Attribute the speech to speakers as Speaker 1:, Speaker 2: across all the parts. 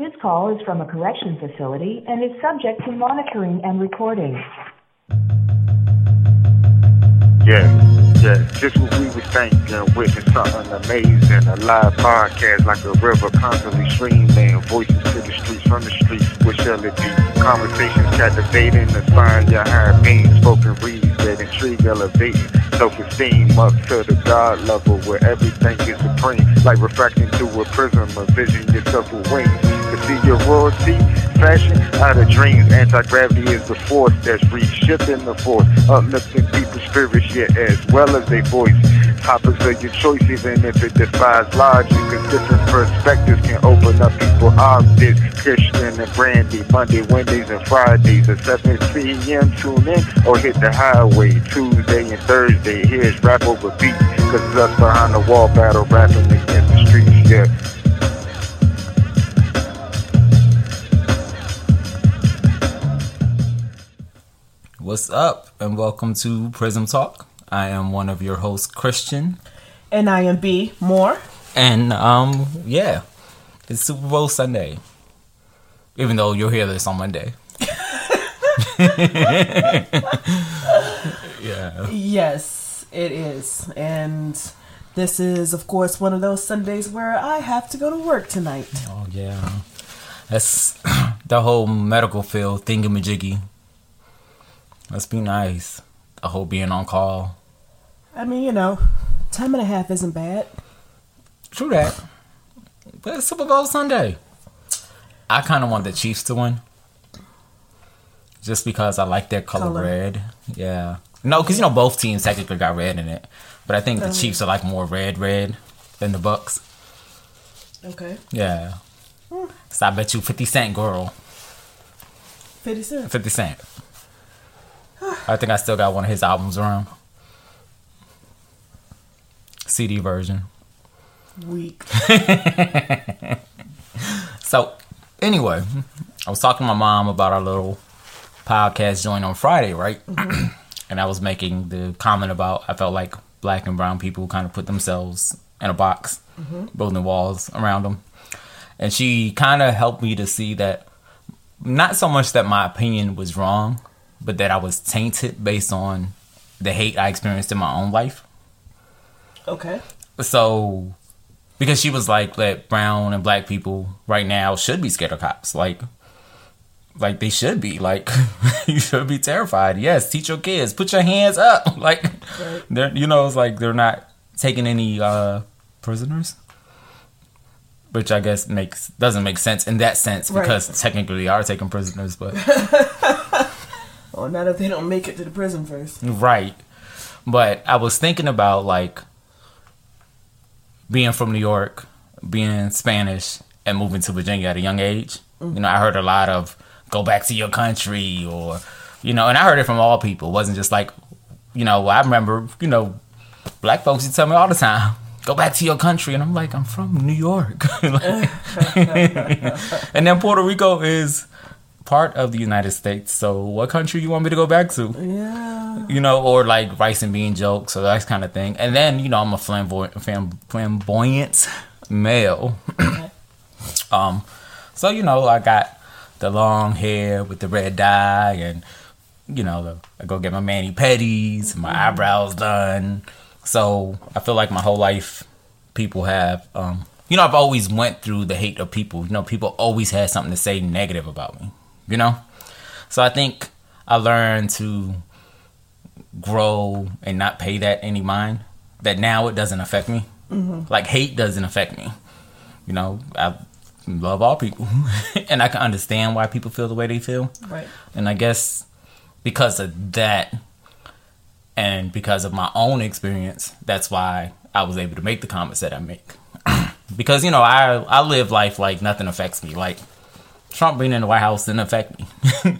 Speaker 1: This call is from a correction facility and is subject to monitoring and recording.
Speaker 2: Yeah, yeah, just what we was thinking, uh, witness something amazing. A live podcast like a river constantly streaming, voices to the streets from the streets. What shall it be? Conversations captivating, inspiring your higher being. Spoken reads that intrigue, elevating. Self-esteem up to the God level where everything is supreme. Like refracting through a prism, a vision yourself with wings. Your royalty, fashion out of dreams. Anti-gravity is the force that's reshifting the force, uplifting people's spirits, yet as well as their voice. Topics of your choice, even if it defies logic, cause different perspectives can open up people's optics. Christian and Brandy, Monday, Wednesdays, and Fridays at 7 p.m. Tune in or hit the highway. Tuesday and Thursday, here's rap over beat, cause it's us behind the wall battle rapping against the streets, yeah.
Speaker 3: What's up, and welcome to Prism Talk. I am one of your hosts, Christian,
Speaker 4: And I am B. More.
Speaker 3: and um, yeah, it's Super Bowl Sunday. Even though you'll hear this on Monday. yeah,
Speaker 4: Yes, it is. And this is, of course, one of those Sundays where I have to go to work tonight.
Speaker 3: oh yeah, that's the whole medical field thingamajiggy. Let's be nice. The whole being on call.
Speaker 4: I mean, you know, time and a half isn't bad.
Speaker 3: True that. But it's Super Bowl Sunday. I kind of want the Chiefs to win. Just because I like their color,
Speaker 4: Color.
Speaker 3: red. Yeah. No, because, you know, both teams technically got red in it. But I think the
Speaker 4: Um.
Speaker 3: Chiefs are like more red, red than the Bucks.
Speaker 4: Okay.
Speaker 3: Yeah. So I bet you 50 Cent, girl.
Speaker 4: 50 cents.
Speaker 3: 50 Cent. I think I still got one of his albums around. CD version.
Speaker 4: Week.
Speaker 3: So, anyway, I was talking to my mom about our little podcast joint on Friday, right? Mm-hmm. and I was making the comment about I felt like black and brown people kind of put themselves in a box, mm-hmm. building walls around them. And she kind of helped me to see that not so much that my opinion was wrong, but that I was tainted based on the hate I experienced in my own life
Speaker 4: Okay.
Speaker 3: so because she was like that brown and black people right now should be scared of cops like like they should be like you should be terrified yes teach your kids put your hands up like
Speaker 4: Right.
Speaker 3: they're you know it's like they're not taking any uh prisoners which i guess makes doesn't make sense in that sense
Speaker 4: Right.
Speaker 3: because technically they are taking prisoners but
Speaker 4: Or not if they don't make it to the prison first.
Speaker 3: Right. But I was thinking about like being from New York, being Spanish, and moving to Virginia at a young age. Mm. You know, I heard a lot of go back to your country or, you know, and I heard it from all people. It wasn't just like, you know, I remember, you know, black folks used to tell me all the time, go back to your country. And I'm like, I'm from New York. Like- and then Puerto Rico is part of the United States. So what country you want me to go back to?
Speaker 4: Yeah.
Speaker 3: you know, or like rice and bean jokes or that kind of thing. And then, you know, I'm a flamboyant, flamboyant male. um, so you know, I got the long hair with the red dye, and you know, the, I go get my mani pedis, my eyebrows done. So I feel like my whole life, people have, um, you know, I've always went through the hate of people. You know, people always had something to say negative about me. You know, so I think I learned to grow and not pay that any mind. That now it doesn't affect me. Mm-hmm. Like hate doesn't affect me. You know, I love all people, and I can understand why people feel the way they feel.
Speaker 4: Right.
Speaker 3: And I guess because of that, and because of my own experience, that's why I was able to make the comments that I make. because you know, I I live life like nothing affects me. Like Trump being in the White House didn't affect me.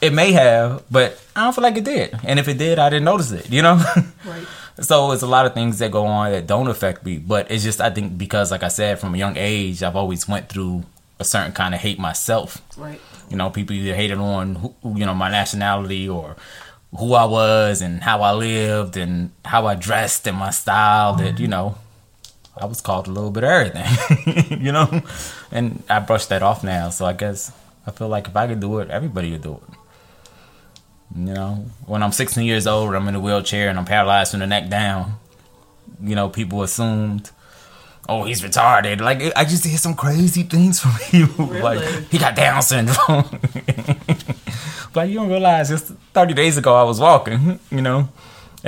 Speaker 3: it may have, but I don't feel like it did. And if it did, I didn't notice it. You know.
Speaker 4: Right.
Speaker 3: So it's a lot of things that go on that don't affect me, but it's just I think because, like I said, from a young age, I've always went through a certain kind of hate myself.
Speaker 4: Right.
Speaker 3: You know, people either hated on who, you know my nationality or who I was and how I lived and how I dressed and my style. That you know, I was called a little bit of everything, you know, and I brushed that off now. So I guess I feel like if I could do it, everybody could do it. You know, when I'm 16 years old, I'm in a wheelchair and I'm paralyzed from the neck down. You know, people assumed, oh, he's retarded. Like I just hear some crazy things from people. Like
Speaker 4: Really?
Speaker 3: he got Down syndrome. like you don't realize just 30 days ago I was walking. You know,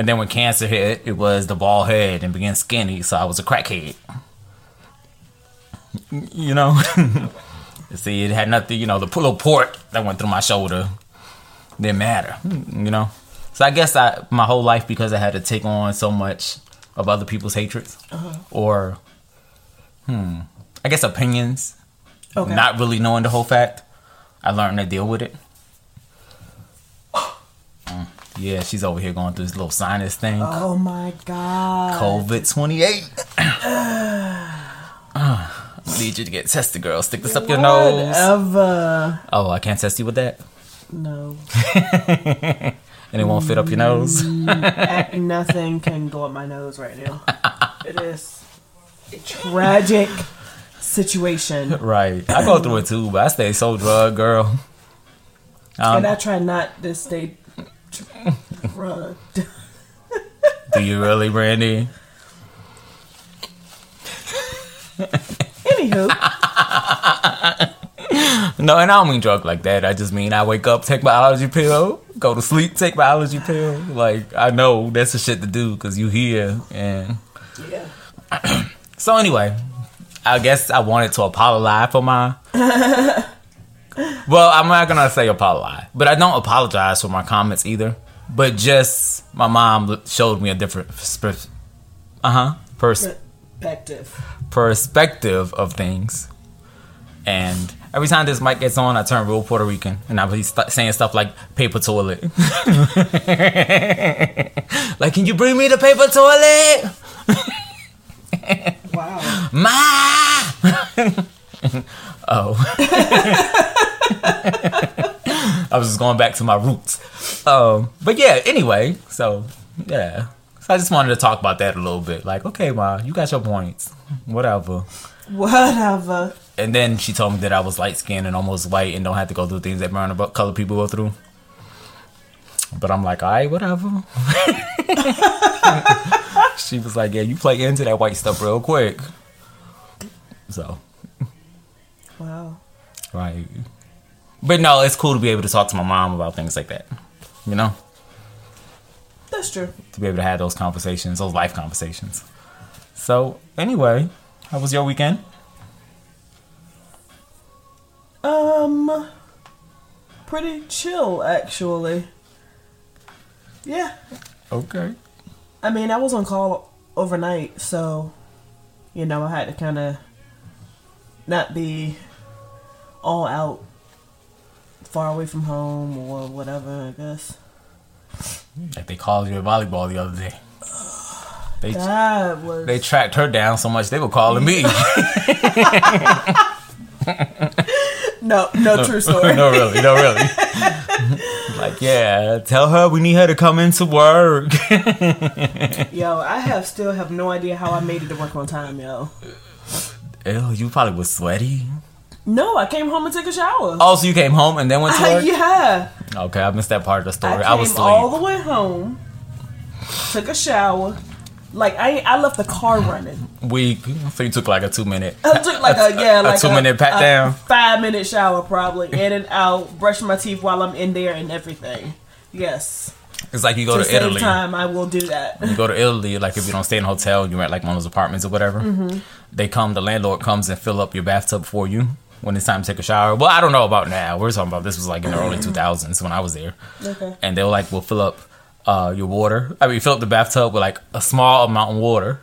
Speaker 3: and then when cancer hit, it was the bald head and began skinny, so I was a crackhead. You know, see, it had nothing. You know, the little port that went through my shoulder didn't matter. You know, so I guess I my whole life because I had to take on so much of other people's hatreds or, hmm, I guess opinions.
Speaker 4: Okay.
Speaker 3: Not really knowing the whole fact, I learned to deal with it. Mm, Yeah, she's over here going through this little sinus thing.
Speaker 4: oh my god.
Speaker 3: COVID 28. Need you to get tested, girl. Stick this up your nose.
Speaker 4: Whatever.
Speaker 3: Oh, I can't test you with that?
Speaker 4: No.
Speaker 3: And it won't fit up your nose?
Speaker 4: Nothing can go up my nose right now. It is a tragic situation.
Speaker 3: right. I go through it too, but I stay so drug, girl. Um,
Speaker 4: and I try not to stay
Speaker 3: do you really, Brandy?
Speaker 4: Anywho,
Speaker 3: No, and I don't mean drug like that. I just mean I wake up, take my allergy pill, go to sleep, take my allergy pill. Like, I know that's the shit to do because you here. And
Speaker 4: yeah.
Speaker 3: so, anyway, I guess I wanted to apologize for my. well, I'm not to say apologize, but I don't apologize for my comments either. But just my mom showed me a different uh huh pers-
Speaker 4: Perspective.
Speaker 3: perspective of things. And every time this mic gets on, I turn real Puerto Rican, and I be st- saying stuff like paper toilet. like, can you bring me the paper toilet,
Speaker 4: Wow.
Speaker 3: ma? oh, I was just going back to my roots. Um, but yeah. Anyway, so yeah. So I just wanted to talk about that a little bit. Like, okay, ma, you got your points. Whatever.
Speaker 4: Whatever.
Speaker 3: And then she told me that I was light skinned and almost white and don't have to go through things that brown colored people go through. But I'm like, all right, whatever. she was like, yeah, you play into that white stuff real quick. So,
Speaker 4: Wow.
Speaker 3: right. But no, it's cool to be able to talk to my mom about things like that. You know?
Speaker 4: That's true.
Speaker 3: To be able to have those conversations, those life conversations. So, anyway, how was your weekend?
Speaker 4: Um, pretty chill actually. Yeah,
Speaker 3: Okay.
Speaker 4: I mean, I was on call overnight, so you know, I had to kind of not be all out, far away from home or whatever. I guess
Speaker 3: Like they called you at volleyball the other day. They
Speaker 4: that was
Speaker 3: they tracked her down so much they were calling me.
Speaker 4: no, no, true story.
Speaker 3: no, really, no, really. like, yeah, tell her we need her to come into work.
Speaker 4: Yo, I have still have no idea how I made it to work on time, yo.
Speaker 3: Ew, you probably was sweaty.
Speaker 4: No, I came home and took a shower.
Speaker 3: Oh, so you came home and then went to work?
Speaker 4: yeah,
Speaker 3: Okay, I missed that part of the story.
Speaker 4: I
Speaker 3: I,
Speaker 4: came
Speaker 3: was
Speaker 4: all the way home, took a shower. Like I, I left the car running.
Speaker 3: Weak. So you took like a two minute.
Speaker 4: I took like a yeah,
Speaker 3: a
Speaker 4: like
Speaker 3: two-minute pat down?
Speaker 4: five minute shower probably, in and out, brushing my teeth while I'm in there and everything. Yes,
Speaker 3: It's like you go
Speaker 4: to
Speaker 3: to Italy.
Speaker 4: time, I will do that.
Speaker 3: You go to Italy, like if you don't stay in a hotel, you rent like one of those apartments or whatever.
Speaker 4: Mm-hmm.
Speaker 3: They come, the landlord comes and fill up your bathtub for you when it's time to take a shower. Well, I don't know about now. We're talking about this was like in the early 2000s when I was there.
Speaker 4: Okay.
Speaker 3: And they were like, we'll fill up uh, your water. I mean, fill up the bathtub with like a small amount of water.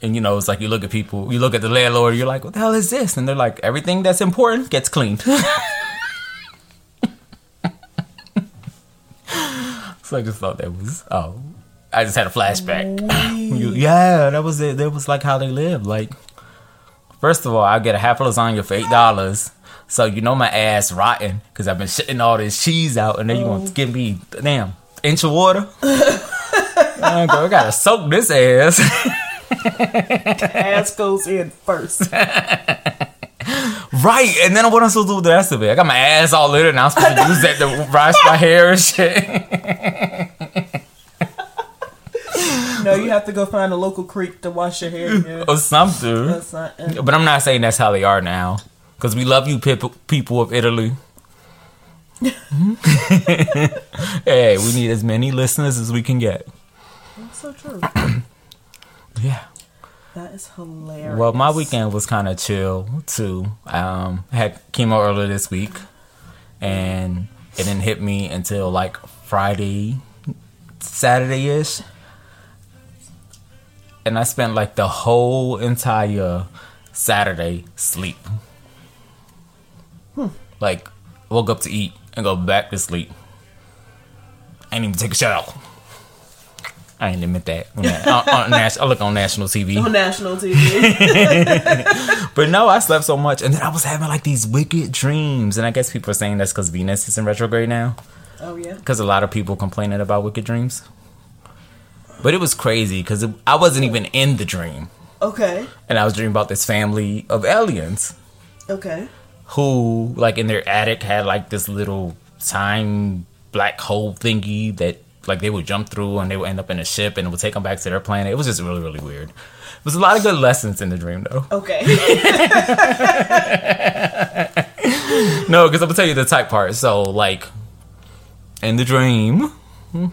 Speaker 3: And you know, it's like you look at people, you look at the landlord, you're like, what the hell is this? And they're like, everything that's important gets cleaned. so I just thought that was, oh, I just had a flashback. Yeah, that was it. That was like how they lived. Like, first of all, I get a half a lasagna for eight dollars. So you know my ass rotten because I've been shitting all this cheese out, and then you gonna give me damn inch of water. I gotta soak this ass.
Speaker 4: Ass goes in first.
Speaker 3: Right, and then what I'm supposed to do with the rest of it? I got my ass all littered, and I'm supposed to use that to brush my hair and shit.
Speaker 4: No, you have to go find a local creek to wash your hair in.
Speaker 3: or something.
Speaker 4: That's not, uh,
Speaker 3: But I'm not saying that's how they are now, because we love you, people, people of Italy. hey, we need as many listeners as we can get.
Speaker 4: that's so true.
Speaker 3: Yeah.
Speaker 4: That is hilarious.
Speaker 3: Well, my weekend was kind of chill too. Um, I had chemo earlier this week, and it didn't hit me until like Friday, Saturday ish. And I spent like the whole entire Saturday sleep. Hmm. Like, woke up to eat and go back to sleep. I ain't even take a shower. I ain't admit that. On, on, on I look on national TV.
Speaker 4: on national TV.
Speaker 3: But no, I slept so much, and then I was having like these wicked dreams, and I guess people are saying that's because Venus is in retrograde now,
Speaker 4: oh yeah.
Speaker 3: because a lot of people complaining about wicked dreams. But it was crazy because I wasn't even in the dream,
Speaker 4: Okay.
Speaker 3: and I was dreaming about this family of aliens
Speaker 4: Okay.
Speaker 3: who, like, in their attic had like this little time black hole thingy that like they would jump through, and they would end up in a ship, and it would take them back to their planet. It was just really, really weird. It was a lot of good lessons in the dream, though.
Speaker 4: Okay.
Speaker 3: No, because I'm gonna tell you the type part. So, like, in the dream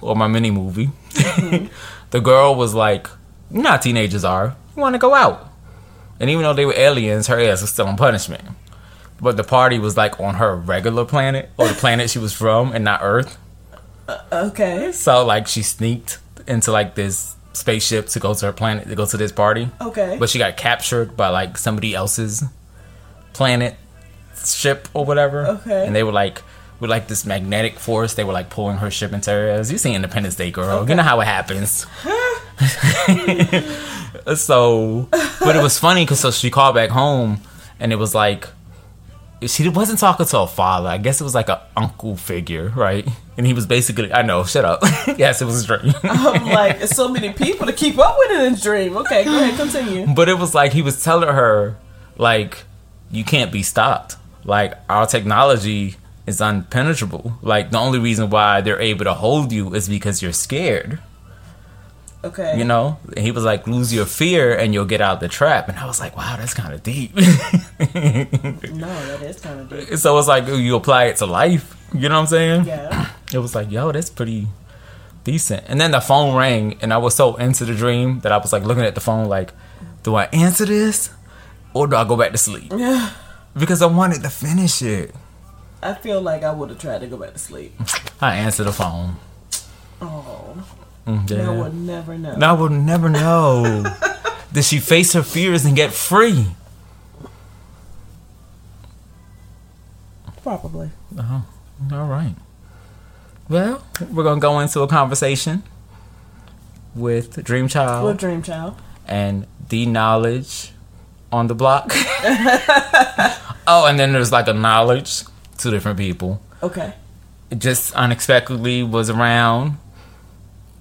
Speaker 3: or my mini movie, mm-hmm. the girl was like, "You know how teenagers are. You want to go out." And even though they were aliens, her ass was still on punishment. But the party was like on her regular planet or the planet she was from, and not Earth.
Speaker 4: Uh, okay.
Speaker 3: So, like, she sneaked into like this spaceship to go to her planet to go to this party.
Speaker 4: Okay.
Speaker 3: But she got captured by like somebody else's planet ship or whatever.
Speaker 4: Okay.
Speaker 3: And they were like with like this magnetic force, they were like pulling her ship into areas. You see Independence Day, girl. You know how it happens. so, but it was funny because so she called back home, and it was like she wasn't talking to a father. I guess it was like an uncle figure, right? And he was basically, I know, shut up. yes, it was a dream.
Speaker 4: I'm like, so many people to keep up with in this dream. Okay, go ahead, continue.
Speaker 3: But it was like he was telling her, like, you can't be stopped. Like, our technology is unpenetrable. Like, the only reason why they're able to hold you is because you're scared.
Speaker 4: Okay.
Speaker 3: You know? And he was like, lose your fear and you'll get out of the trap. And I was like, wow, that's kind of deep.
Speaker 4: No, that is kind of deep.
Speaker 3: so it's like, you apply it to life. You know what I'm saying?
Speaker 4: Yeah.
Speaker 3: It was like, yo, that's pretty decent. And then the phone rang, and I was so into the dream that I was like looking at the phone, like, do I answer this or do I go back to sleep?
Speaker 4: Yeah.
Speaker 3: Because I wanted to finish it.
Speaker 4: I feel like I would have tried to go back to sleep.
Speaker 3: I answered the phone.
Speaker 4: Oh,
Speaker 3: Mm,
Speaker 4: I
Speaker 3: Yeah.
Speaker 4: would never know.
Speaker 3: I would never know. Did she face her fears and get free?
Speaker 4: Probably.
Speaker 3: All right. Well, we're gonna go into a conversation with Dream Child
Speaker 4: What dream child?
Speaker 3: and the knowledge on the block. oh, and then there's like a knowledge, two different people.
Speaker 4: Okay.
Speaker 3: It just unexpectedly was around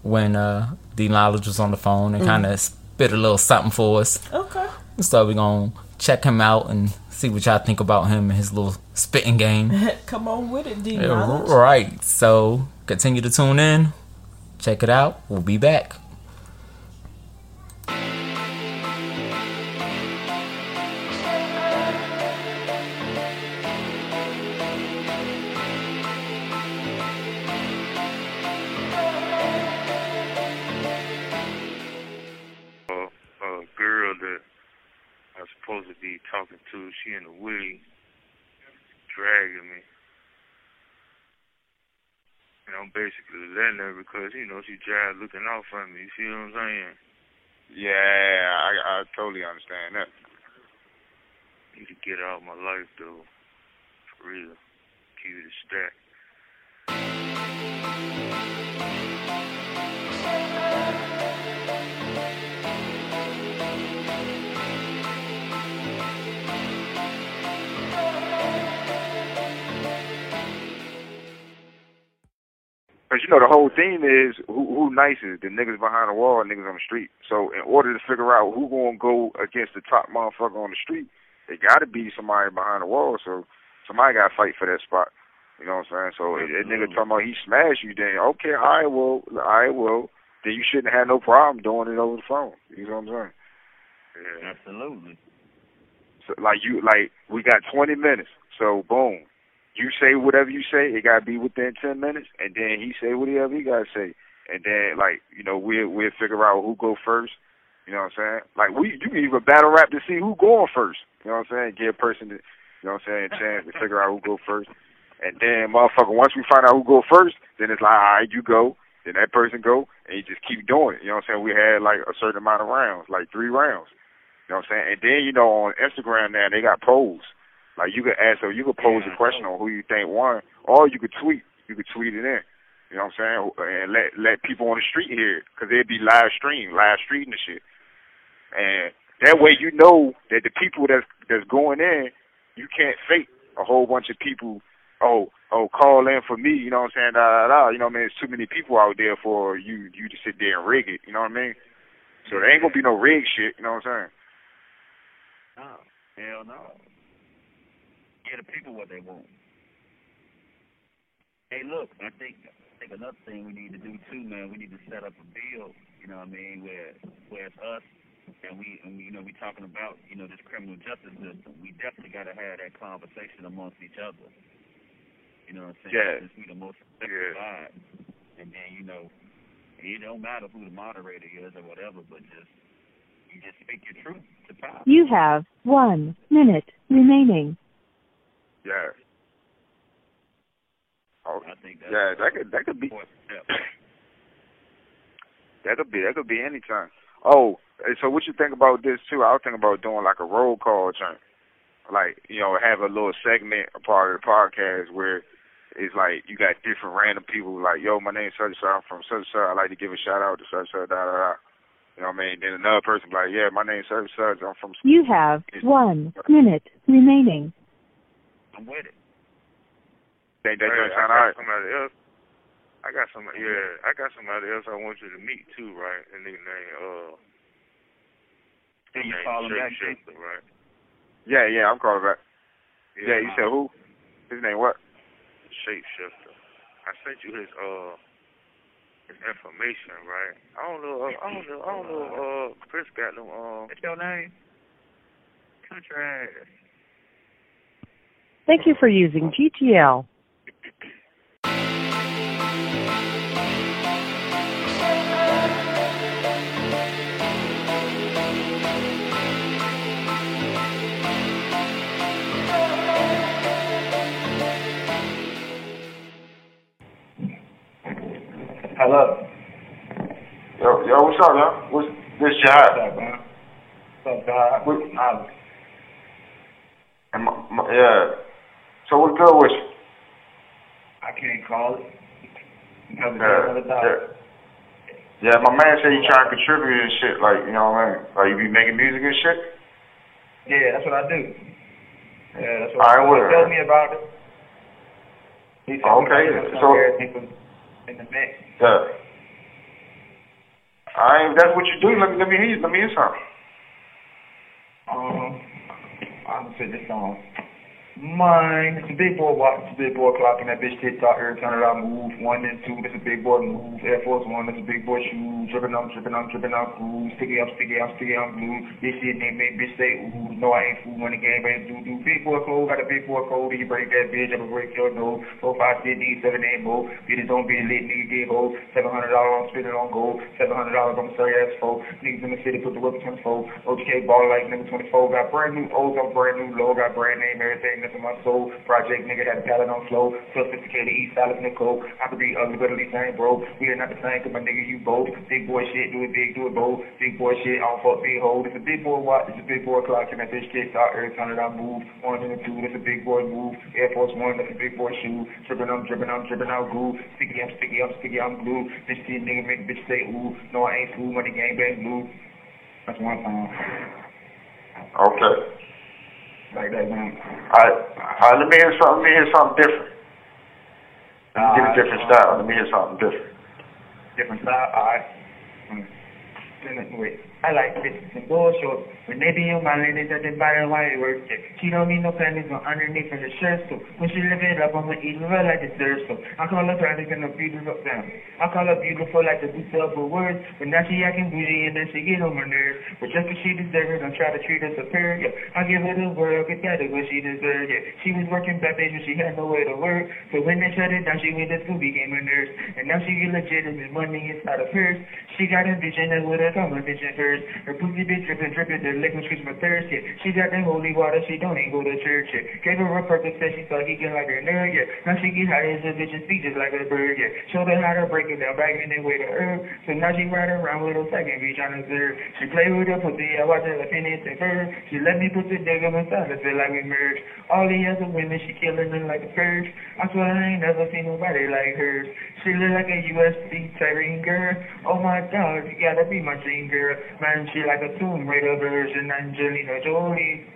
Speaker 3: when uh the knowledge was on the phone and kind of spit a little something for us.
Speaker 4: Okay.
Speaker 3: So we're gonna check him out and see what y'all think about him and his little spitting game.
Speaker 4: Come on with it, D.
Speaker 3: Yeah, right. So continue to tune in. Check it out. We'll be back.
Speaker 2: She in the wig, dragging me. And I'm basically letting her because, you know, she tried looking out for me. You see what I'm saying?
Speaker 5: Yeah, I, I totally understand that.
Speaker 2: Need to get out of my life, though. For real. Keep it a stack. You know the whole theme is who who nicer, the niggas behind the wall niggas on the street. So in order to figure out who gonna go against the top motherfucker on the street, it gotta be somebody behind the wall. So somebody gotta fight for that spot. You know what I'm saying? So if that nigga mm-hmm. talking about he smashed you, then okay, I will, I will. Then you shouldn't have no problem doing it over the phone. You know what I'm saying?
Speaker 6: Yeah, absolutely.
Speaker 2: So, like you, like we got 20 minutes. So boom, you say whatever you say. It gotta be within 10 minutes, and then he say whatever he gotta say, and then like you know we'll we'll figure out who go first. You know what I'm saying? Like we, you can even battle rap to see who going first. You know what I'm saying? Give a person, to, you know what I'm saying, a chance to figure out who go first. And then, motherfucker, once we find out who go first, then it's like, all right, you go. Then that person go, and you just keep doing it. You know what I'm saying? We had like a certain amount of rounds, like three rounds. You know what I'm saying? And then, you know, on Instagram now, they got polls. Like you could ask, so you could pose a question on who you think won, or you could tweet. You could tweet it in. You know what I'm saying? And let let people on the street hear it, because it'd be live stream, live streaming the shit. And that way, you know that the people that's that's going in, you can't fake a whole bunch of people oh, oh, call in for me, you know what I'm saying, da, da, da. You know what I mean? There's too many people out there for you you to sit there and rig it, you know what I mean? So there ain't gonna be no rig shit, you know what I'm saying?
Speaker 6: No, hell no. Get the people what they want. Hey, look, I think I think another thing we need to do too, man. We need to set up a bill. You know what I mean? Where where it's us and we and we, you know we talking about you know this criminal justice system. We definitely got to have that conversation amongst each other. You know what I'm saying?
Speaker 2: Yeah.
Speaker 6: Since we the most effective vibe. And then, you know, it don't matter who the moderator is or whatever, but just you just speak your truth to power.
Speaker 1: You have one minute remaining.
Speaker 2: Yeah. Oh,
Speaker 6: I think that's
Speaker 2: yeah, that could that could be that could be that could be any time. Oh, so what you think about this too? I was thinking about doing like a roll call joint. Like, you know, have a little segment, a part of the podcast where it's like you got different random people like, yo, my name's such and such, I'm from such and such, I'd like to give a shout out to such and such, da da da. You know what I mean? Then another person be like, yeah, my name's such and such, I'm from.
Speaker 1: You have one minute remaining.
Speaker 6: I'm with it.
Speaker 2: Think that
Speaker 5: Hey,
Speaker 2: joint
Speaker 5: I
Speaker 2: sound
Speaker 5: got
Speaker 2: alright?
Speaker 5: somebody else. I got some. Yeah, I got somebody else I want you to meet too, right? And nigga name uh.
Speaker 6: Then you
Speaker 5: name
Speaker 6: call him back,
Speaker 5: Shape right?
Speaker 2: Yeah, yeah, I'm calling back. Yeah, you said who? His name what?
Speaker 5: Shapeshifter. I sent you his uh his information, right? I don't know. Uh, I don't know. I don't know. Uh, Chris got no. Um,
Speaker 6: What's your name? Country ass.
Speaker 1: Thank you for using GTL.
Speaker 7: Hello.
Speaker 2: Yo, yo, what's up, yo? What's this
Speaker 7: What's up, man? What's up, God?
Speaker 2: What-
Speaker 7: Alex.
Speaker 2: And my, my, yeah. So what's good with you?
Speaker 7: I can't call it.
Speaker 2: Yeah, yeah. Yeah, my man said you trying to contribute and shit, like, you know what I mean? Like, you be making music and shit?
Speaker 7: Yeah, that's what I do. Yeah, that's
Speaker 2: All
Speaker 7: what
Speaker 2: right,
Speaker 7: I
Speaker 2: well-
Speaker 7: Tell me about it. He said
Speaker 2: Okay, so-
Speaker 7: everything in the mix.
Speaker 2: Yeah. If that's what you do, let me, let me hear you, let me hear something.
Speaker 7: Um, I'm gonna say this song. Mine, it's a big boy watch, it's a big boy clock, and that bitch TikTok every time that I move. One and two, that's a big boy move. Air Force One, that's a big boy shoe. Dripping, I'm dripping, I'm dripping, I'm. Sticky, I'm sticky, I'm sticky, I'm glue. This shit name make bitch say ooh. No, I ain't fool when the game ain't do do. Big boy code, got a big boy code. You break that bitch, I'ma break your nose. Four, five, six, eight, seven, eight, more. Bitches don't be lit, nigga get hold. Seven hundred dollars, I'm spending on gold. Seven hundred dollars, I'm sorry ass four. Niggas in the city put the whip in 24. OTK ball like number 24. Got brand new O's, I'm brand new low. Got brand name, everything in my soul. Project nigga had a pallet on flow. Sophisticated East Side Nicole. I could be ugly, but at least I ain't broke. We are not the same, cause my nigga, you both. Big boy shit, do it big, do it bold. Big boy shit, I don't fuck big hole. It's a big boy watch, it's a big boy clock, and that bitch kicks out every time that I move. One and a two, that's a big boy move. Air Force One, that's a big boy shoe. Dripping, I'm dripping, I'm dripping out glue. Sticky, I'm sticky, I'm sticky, I'm glue. This shit nigga make bitch say ooh. No, I ain't fool when game bang blue. That's one song.
Speaker 2: Okay.
Speaker 7: Like that, man.
Speaker 2: Alright, alright, let me hear something, let me hear something different.
Speaker 8: Get a different style. Let me hear something different.
Speaker 7: Different style? Alright. Mm. Wait. I like bitches and bullshit. When they be on my lane, it doesn't matter why it works. Yeah. She don't need no panties on underneath of the shirt. So when she live it up, I'ma eat her like dessert. So I call her pretty and a beautiful down. I call her beautiful like the boots of her words. But now she acting bougie and then she get on my nerves. But just 'cause she deserves it, I'm try to treat her superior. I give her the world, get that is what she deserves. Yeah. She was working back days when she had nowhere to work. So when they shut it down, she went to school, became a nurse. And now she get legitimate money inside of hers. She got a vision that would have come a vision first. Her pussy be dripping, dripping, the liquid screech my thirst, yeah. She got that holy water, she don't even go to church, yeah. Gave her a purpose, said she he get like her nerd, yeah. Now she get high as a bitch and speak just like a bird, yeah. Showed her how to break it down, back in the way to earth. So now she ride around with a second bitch on serve. She play with her pussy, I watch her finish and fur. She let me put the dig on inside, I feel like we merged. All the other women, she killing them like a purge. I swear I ain't never seen nobody like hers. She look like a USB Tyrene girl. Oh my god, you gotta be my dream girl. Man, she like a Tomb Raider version Angelina Jolie.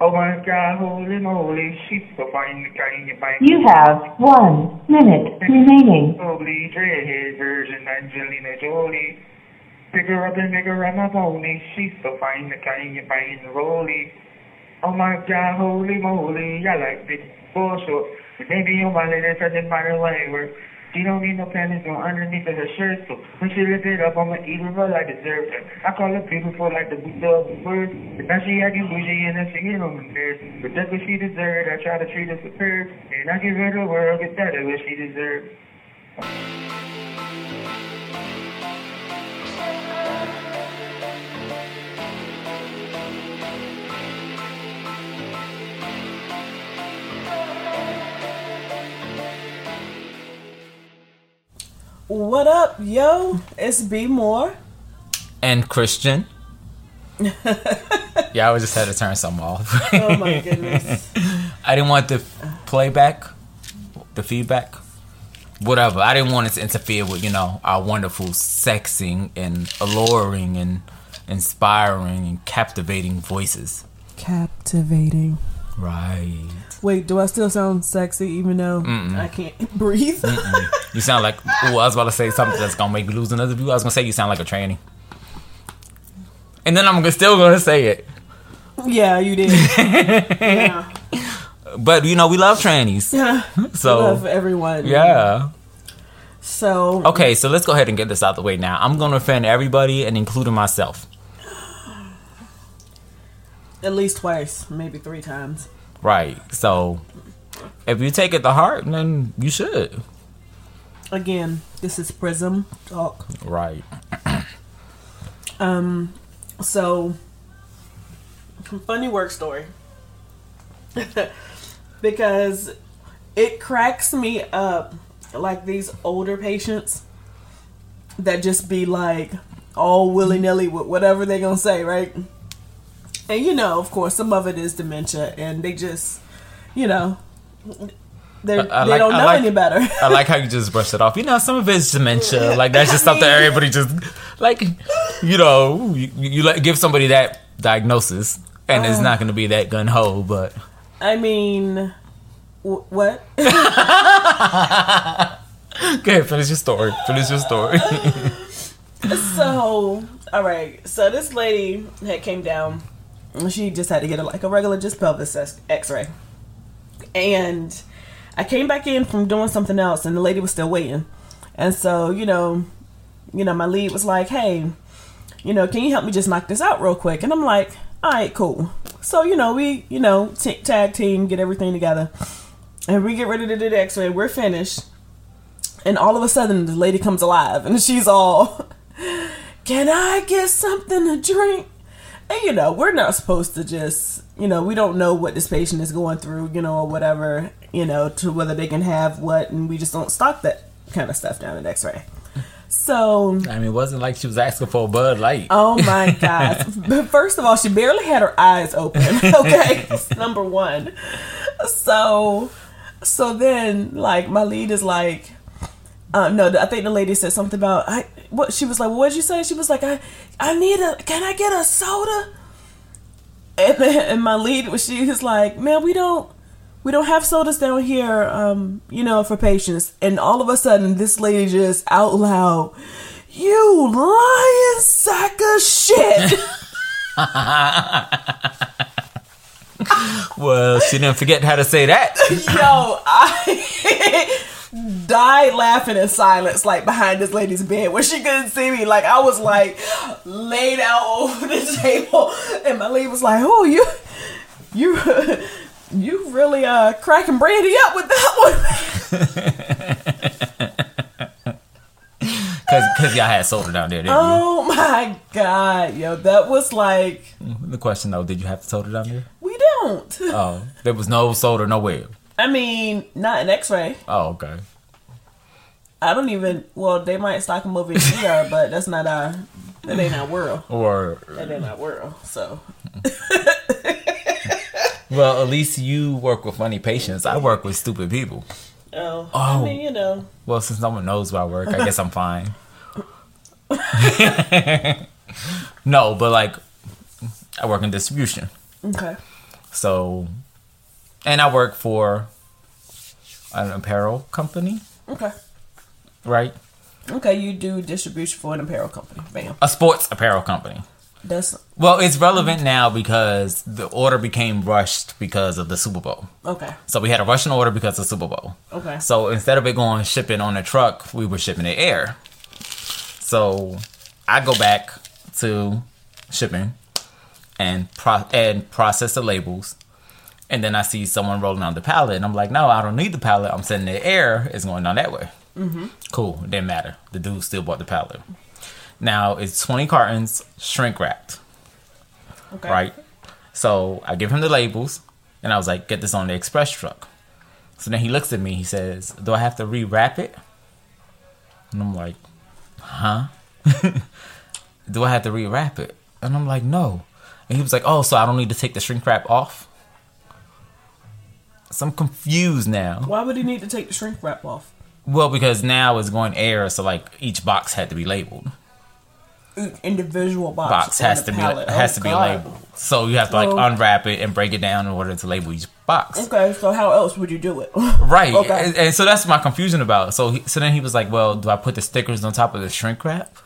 Speaker 7: Oh my god, holy moly, she's so fine, the kind you find.
Speaker 1: You have one minute remaining.
Speaker 7: Holy dreadhead version Angelina Jolie. Pick her up and make her ride my pony. She's so fine, the kind you find rolly. Oh my god, holy moly, I like big bullshit. Maybe on my lady doesn't matter what it works. She don't need no panties on underneath of her shirt, so when she lift it up, I'ma eat her like dessert. I call her beautiful like the boots of the bird. But now she acting bougie and then she get on the nerves. But that's what she deserved. I try to treat her superb. And I give her the world, but that is what she deserves.
Speaker 4: What up, yo? It's B More.
Speaker 3: And Christian. yeah, I was just had to turn something off.
Speaker 4: Oh my goodness.
Speaker 3: I didn't want the playback, the feedback, whatever. I didn't want it to interfere with, you know, our wonderful sexing and alluring and inspiring and captivating voices.
Speaker 4: Captivating.
Speaker 3: Right.
Speaker 4: Wait, do I still sound sexy even though I can't breathe?
Speaker 3: You sound like, oh, I was about to say something that's going to make me lose another view. I was going to say you sound like a tranny. And then I'm still going to say it.
Speaker 4: yeah, you did. yeah.
Speaker 3: But, you know, we love trannies.
Speaker 4: Yeah.
Speaker 3: So,
Speaker 4: Love everyone.
Speaker 3: yeah.
Speaker 4: So
Speaker 3: Okay, so let's go ahead and get this out the way now. I'm going to offend everybody and including myself.
Speaker 4: at least twice, maybe three times.
Speaker 3: Right. So if you take it to heart, then you should.
Speaker 4: Again, this is Prism Talk.
Speaker 3: Right.
Speaker 4: Um, so funny work story because it cracks me up like these older patients that just be like all willy nilly with whatever they're gonna say, right? And you know, of course, some of it is dementia, and they just, you know, they
Speaker 3: I- I like-
Speaker 4: don't know
Speaker 3: like-
Speaker 4: any better.
Speaker 3: I like how you just brush it off. You know, some of it's dementia. Like that's just something everybody just like. You know, you, you let give somebody that diagnosis, and it's uh. not going to be that gun ho. But
Speaker 4: I mean, wh- what?
Speaker 3: okay, finish your story. Finish your story.
Speaker 4: so all right so this lady had came down she just had to get a, like a regular just pelvis x-ray. And i came back in from doing something else and the lady was still waiting. And so you know you know my lead was like hey you know can you help me just knock this out real quick? And i'm like all right cool. So you know we you know t- tag team get everything together. And we get ready to do the x-ray. We're finished. And all of a sudden the lady comes alive and she's all can I get something to drink? And you know, we're not supposed to just, you know, we don't know what this patient is going through, you know, or whatever, you know, to whether they can have what, and we just don't stock that kind of stuff down at X ray. So,
Speaker 3: I mean, it wasn't like she was asking for a Bud Light.
Speaker 4: oh my gosh. But First of all, she barely had her eyes open, okay? Number one. So, so then, like, my lead is like, uh, no, I think the lady said something about I. What she was like? What did you say? She was like, I, I need a. Can I get a soda? And, and my lead was she was like, man, we don't, we don't have sodas down here, um, you know, for patients. And all of a sudden, this lady just out loud, you lying sack of shit.
Speaker 3: Well, she didn't forget how to say that.
Speaker 4: Yo, I died laughing in silence, like behind this lady's bed where she couldn't see me. Like I was like laid out over the table, and my lady was like, "Oh, you, you, you really uh cracking Brandy up with that one."
Speaker 3: Because y'all had soda down there, didn't
Speaker 4: Oh my god, yo, that was like?
Speaker 3: The question though, did you have the soda down there?
Speaker 4: we don't.
Speaker 3: Oh, there was no soda nowhere.
Speaker 4: I mean, not an X-ray.
Speaker 3: Oh, okay.
Speaker 4: I don't even. Well, they might stock them over here, but that's not our. That ain't our world.
Speaker 3: Or,
Speaker 4: That ain't our world. So
Speaker 3: well, at least you work with funny patients. I work with stupid people.
Speaker 4: Oh,
Speaker 3: Oh.
Speaker 4: I mean, you know,
Speaker 3: Well, since no one knows where I work, I guess I'm fine. no, but like, I work in distribution.
Speaker 4: okay,
Speaker 3: So, and I work for an apparel company,
Speaker 4: okay,
Speaker 3: right?
Speaker 4: okay. You do distribution for an apparel company. Bam.
Speaker 3: A sports apparel company.
Speaker 4: That's
Speaker 3: Well, it's relevant now because the order became rushed because of the Super Bowl.
Speaker 4: okay.
Speaker 3: So we had a Russian order because of Super Bowl.
Speaker 4: Okay.
Speaker 3: So instead of it going shipping on a truck, we were shipping it air. So I go back to shipping and pro- and process the labels. And then I see someone rolling on the pallet, and I'm like, no, I don't need the pallet. I'm sending the air. It's going down that way. Mm-hmm. Cool. It didn't matter. The dude still bought the pallet. Now it's 20 cartons shrink wrapped
Speaker 4: Okay.
Speaker 3: right? So I give him the labels, and I was like, "Get this on the express truck." So then he looks at me. He says, "Do I have to rewrap it?" And I'm like, "Huh? Do I have to rewrap it?" And I'm like, "No." And he was like, "Oh, so I don't need to take the shrink wrap off?" So I'm confused now.
Speaker 4: Why would he need to take the shrink wrap off?
Speaker 3: Well, because now it's going air, so like each box had to be labeled.
Speaker 4: Each Individual box,
Speaker 3: Box has to be has
Speaker 4: Oh,
Speaker 3: to be
Speaker 4: God.
Speaker 3: labeled. So you have to like
Speaker 4: Oh.
Speaker 3: unwrap it and break it down in order to label each box.
Speaker 4: Okay, so how else would you do it?
Speaker 3: Right.
Speaker 4: Okay.
Speaker 3: And, and so that's my confusion about. it. So he, so then he was like, "Well, do I put the stickers on top of the shrink wrap?"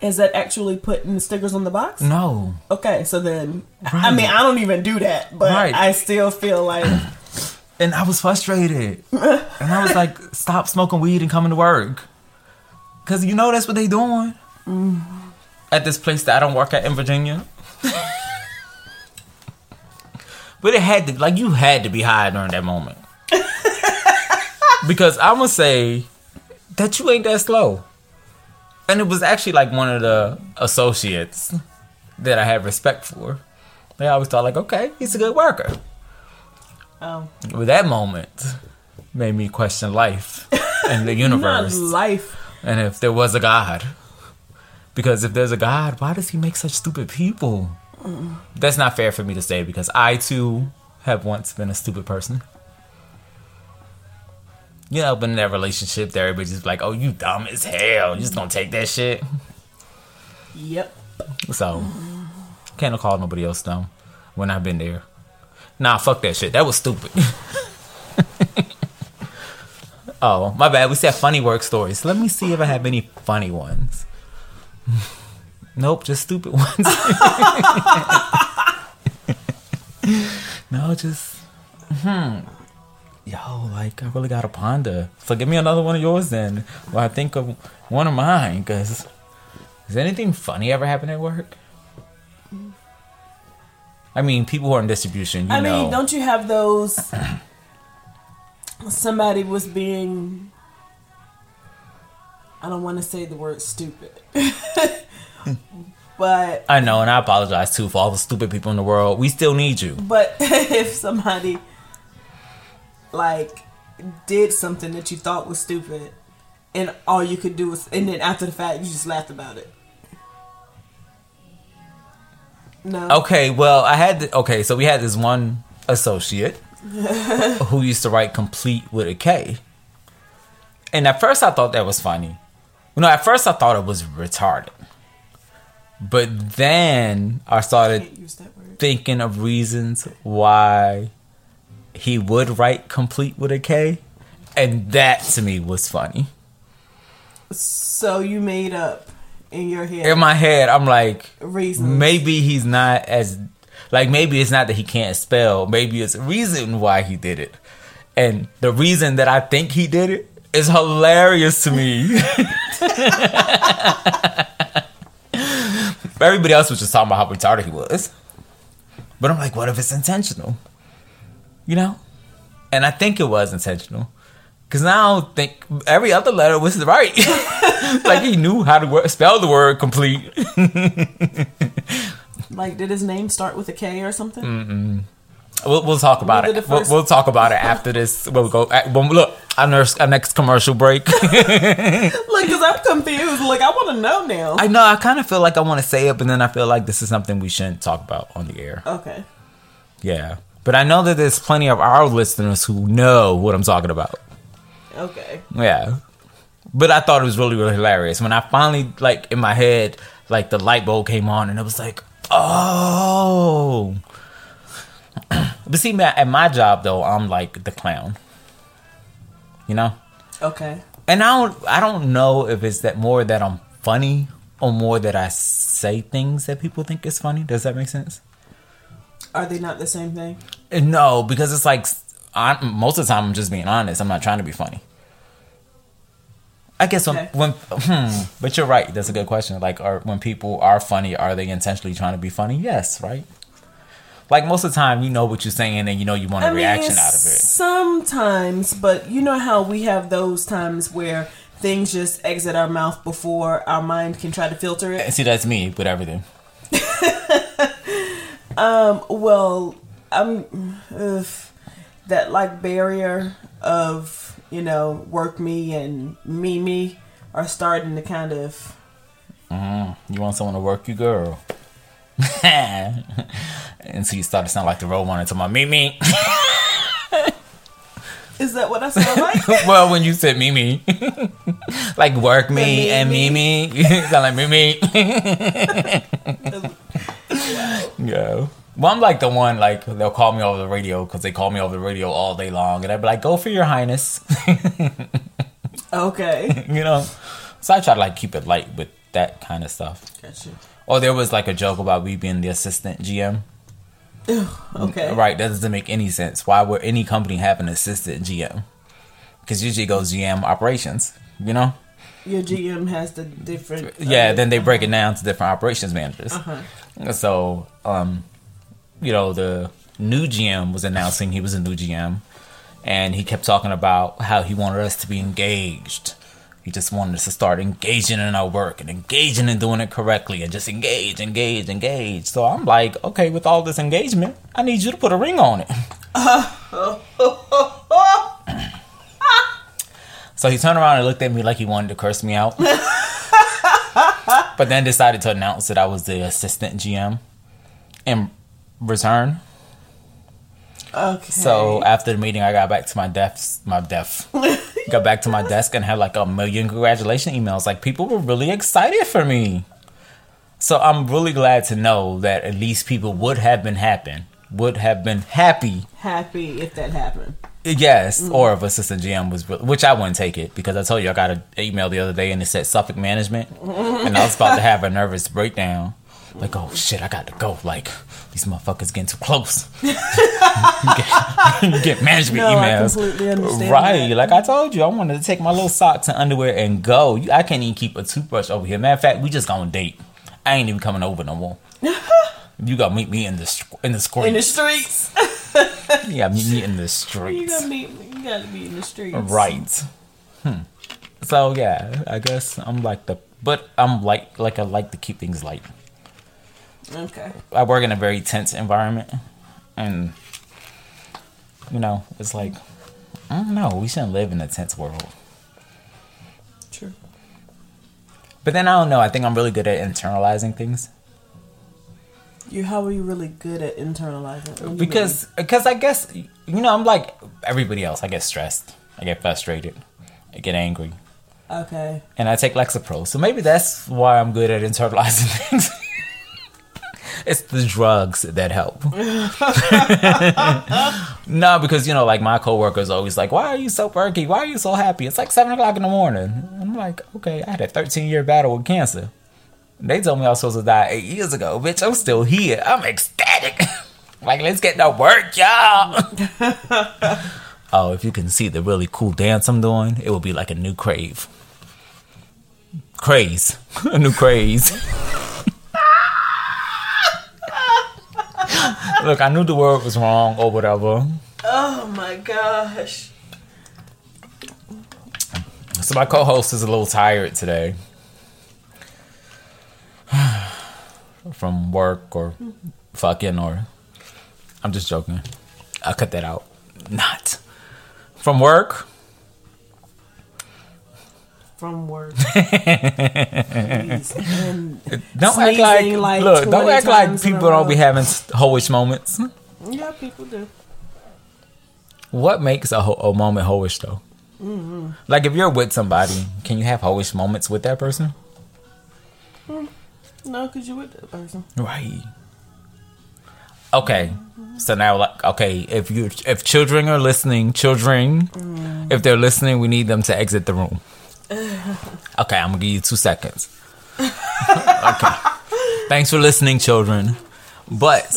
Speaker 4: Is that actually putting stickers on the box?
Speaker 3: No.
Speaker 4: Okay, so then I mean I don't even do that, but
Speaker 3: Right.
Speaker 4: I still feel like
Speaker 3: And I was frustrated. and I was like, "Stop smoking weed and coming to work." Cuz you know that's what they doing. Mm-hmm. At this place that I don't work at in Virginia. but it had to like you had to be high during that moment. because I'm going to say that you ain't that slow. And it was actually like one of the associates that I had respect for. They always thought like, okay, he's a good worker.
Speaker 4: Um.
Speaker 3: But that moment made me question life and the universe
Speaker 4: life.
Speaker 3: and if there was a God. Because if there's a God, why does he make such stupid people? That's not fair for me to say because I too have once been a stupid person. You know, been in that relationship that everybody's just like, oh, you dumb as hell. You just gonna take that shit.
Speaker 4: Yep.
Speaker 3: So, can't call nobody else dumb when I've been there. Nah, fuck that shit. That was stupid. oh, my bad. We said funny work stories. Let me see if I have any funny ones. Nope, just stupid ones. no, just hmm. Yo, like I really gotta ponder. So give me another one of yours then. While I think of one of mine, cause has anything funny ever happened at work? I mean, people who are in distribution, you
Speaker 4: I
Speaker 3: know.
Speaker 4: mean, don't you have those? Somebody was being. I don't want to say the word stupid, but
Speaker 3: I know, and I apologize too for all the stupid people in the world. We still need you.
Speaker 4: but if somebody like did something that you thought was stupid, and all you could do was, and then after the fact, you just laughed about it. No.
Speaker 3: Okay, well, I had the, okay, so we had this one associate who used to write complete with a K. And at first I thought that was funny. You know, at first I thought it was retarded. But then I started
Speaker 4: Can't use that word.
Speaker 3: thinking of reasons why he would write complete with a K, and that to me was funny.
Speaker 4: So you made up in your head
Speaker 3: In my head, I'm like,
Speaker 4: reasons.
Speaker 3: maybe he's not as like maybe it's not that he can't spell. Maybe it's a reason why he did it, and the reason that I think he did it is hilarious to me. Everybody else was just talking about how retarded he was, but I'm like, what if it's intentional? You know, and I think it was intentional. Cause I don't think every other letter was right. like he knew how to spell the word complete.
Speaker 4: Like, did his name start with a K or something?
Speaker 3: Mm. We'll, we'll talk about it. We'll, we'll talk about it after this. We'll go. When, look, our, nurse, our next commercial break.
Speaker 4: Like, cause I'm confused. Like, I want to know now.
Speaker 3: I know. I kind of feel like I want to say it, but then I feel like this is something we shouldn't talk about on the air.
Speaker 4: okay.
Speaker 3: Yeah, but I know that there's plenty of our listeners who know what I'm talking about.
Speaker 4: Okay.
Speaker 3: Yeah. But I thought it was really, really hilarious. When I finally, like, in my head, like, the light bulb came on and it was like, oh. but see, man, at my job, though, I'm like the clown. You know?
Speaker 4: Okay.
Speaker 3: And I don't, I don't know if it's that more that I'm funny or more that I say things that people think is funny. Does that make sense?
Speaker 4: Are they not the same thing?
Speaker 3: No, because it's like I, most of the time I'm just being honest. I'm not trying to be funny. I guess when,
Speaker 4: Okay.
Speaker 3: when hmm, but you're right. That's a good question. Like, are when people are funny, are they intentionally trying to be funny? Yes, right. Like most of the time, you know what you're saying, and you know you want a
Speaker 4: I mean,
Speaker 3: reaction out of it.
Speaker 4: Sometimes, but you know how we have those times where things just exit our mouth before our mind can try to filter it.
Speaker 3: And see, that's me with everything.
Speaker 4: Um, well, I'm ugh, that like barrier of you know work me and me me are starting to kind of mm-hmm.
Speaker 3: You want someone to work you, girl. and so you start to sound like the role model to my Mimi.
Speaker 4: is that what I sound like?
Speaker 3: well, when you said Mimi, like work me
Speaker 4: Me,
Speaker 3: and
Speaker 4: me.
Speaker 3: Mimi, you sound like Mimi. Well, I'm like the one like they'll call me over the radio because they call me over the radio all day long, and I'd be like, "Go for your highness,"
Speaker 4: okay,
Speaker 3: you know. So I try to like keep it light with that kind of stuff.
Speaker 4: gotcha.
Speaker 3: Or there was like a joke about me being the assistant GM.
Speaker 4: Okay,
Speaker 3: Right, that doesn't make any sense. Why would any company have an assistant GM? Because usually it goes GM operations, you know?
Speaker 4: Your GM has the different.
Speaker 3: Yeah, then they break it down to different operations managers.
Speaker 4: Uh-huh.
Speaker 3: So, um, you know, the new GM was announcing he was a new GM, and he kept talking about how he wanted us to be engaged. He just wanted us to start engaging in our work and engaging and doing it correctly and just engage, engage, engage. So I'm like, okay, with all this engagement, I need you to put a ring on it. so he turned around and looked at me like he wanted to curse me out. but then decided to announce that I was the assistant GM in return.
Speaker 4: Okay.
Speaker 3: So after the meeting, I got back to my desk, my desk, got back to my desk and had like a million congratulation emails. Like people were really excited for me. So I'm really glad to know that at least people would have been happy, would have been happy.
Speaker 4: happy if that happened.
Speaker 3: Yes, mm. or if assistant GM was, which I wouldn't take it because I told you I got an email the other day and it said Suffolk Management, and I was about to have a nervous breakdown. Like, oh shit, I got to go. Like, these motherfuckers getting too close. you, get, get management
Speaker 4: No, I
Speaker 3: emails.
Speaker 4: completely understand
Speaker 3: Right.
Speaker 4: that.
Speaker 3: Like I told you, I wanted to take my little socks and underwear and go. You, I can't even keep a toothbrush over here. Matter of fact, we just gonna date. I ain't even coming over no more. you gotta meet me in the in the streets.
Speaker 4: In the streets,
Speaker 3: yeah, meet me in the streets.
Speaker 4: you gotta meet. you gotta be in the streets.
Speaker 3: Right. Hmm. So yeah, I guess I'm like the, but I'm like like I like to keep things light.
Speaker 4: Okay.
Speaker 3: I work in a very tense environment, and you know, it's like I don't know. We shouldn't live in a tense world.
Speaker 4: True.
Speaker 3: But then I don't know. I think I'm really good at internalizing things
Speaker 4: You, how are you really good at internalizing? What do you
Speaker 3: because because I guess you know I'm like everybody else. I get stressed. I get frustrated. I get angry.
Speaker 4: okay.
Speaker 3: and I take Lexapro. So maybe that's why I'm good at internalizing things. It's the drugs that help. no, because you know, like my coworkers always like, "Why are you so perky? Why are you so happy?" It's like seven o'clock in the morning. I'm like, okay, I had a 13 year battle with cancer. They told me I was supposed to die eight years ago. Bitch, I'm still here. I'm ecstatic. like, let's get to work, y'all. oh, if you can see the really cool dance I'm doing, it will be like a new crave. Craze. a new craze. Look, I knew the word was wrong or whatever.
Speaker 4: Oh my gosh.
Speaker 3: So my co-host is a little tired today from work or fucking or I'm just joking. I'll cut that out. Not from work.
Speaker 4: From work. And
Speaker 3: Don't act like,
Speaker 4: like
Speaker 3: look. Don't act like
Speaker 4: times in a
Speaker 3: people don't be having hoish moments.
Speaker 4: yeah, people do.
Speaker 3: What makes a, ho- a moment hoish though?
Speaker 4: Mm-hmm.
Speaker 3: Like if you're with somebody, can you have hoish moments with that person?
Speaker 4: No, because you're with that person.
Speaker 3: Right. Okay. So now, like, okay, if you if children are listening, children,
Speaker 4: Mm.
Speaker 3: if they're listening, we need them to exit the room. Okay, I'm gonna give you two seconds. okay. Thanks for listening, children. But